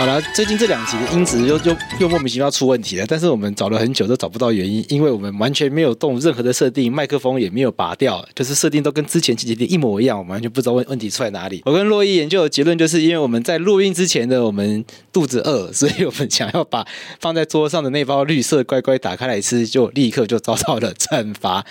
好了，最近这两集的音质又又又莫名其妙出问题了，但是我们找了很久都找不到原因，因为我们完全没有动任何的设定，麦克风也没有拔掉，就是设定都跟之前几集一模一样，我们完全不知道问问题出在哪里。我跟洛伊研究的结论就是，因为我们在录音之前的，我们肚子饿，所以我们想要把放在桌上的那包绿色乖乖打开来吃，就立刻就遭到了惩罚，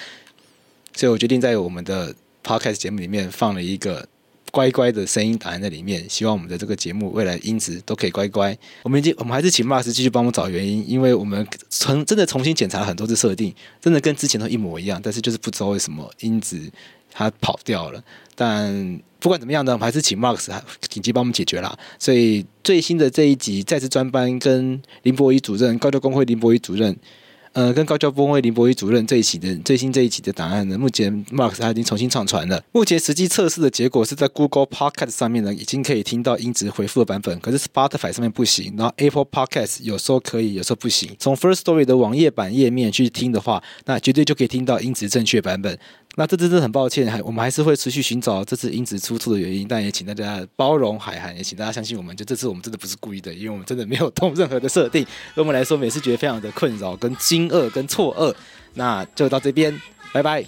所以我决定在我们的 podcast 节目里面放了一个。乖乖的声音打在那里面，希望我们的这个节目未来音质都可以乖乖。我们已经，我们还是请 Mars 继续帮我们找原因，因为我们重真的重新检查了很多次设定，真的跟之前都一模一样，但是就是不知道为什么音质它跑掉了。但不管怎么样呢，我们还是请 Marks 紧急帮我们解决了。所以最新的这一集再次专班跟林博仪主任，高教工会林博仪主任。呃，跟高教峰会林博宇主任这一期的最新这一期的档案呢，目前 Marks 他已经重新上传了。目前实际测试的结果是在 Google Podcast 上面呢，已经可以听到音质回复的版本，可是 Spotify 上面不行。然后 Apple Podcast 有时候可以，有时候不行。从 First Story 的网页版页面去听的话，那绝对就可以听到音质正确版本。那这次真的很抱歉，还我们还是会持续寻找这次音质出错的原因，但也请大家包容海涵，也请大家相信我们，就这次我们真的不是故意的，因为我们真的没有动任何的设定，对我们来说，每次觉得非常的困扰、跟惊愕、跟错愕。那就到这边，拜拜。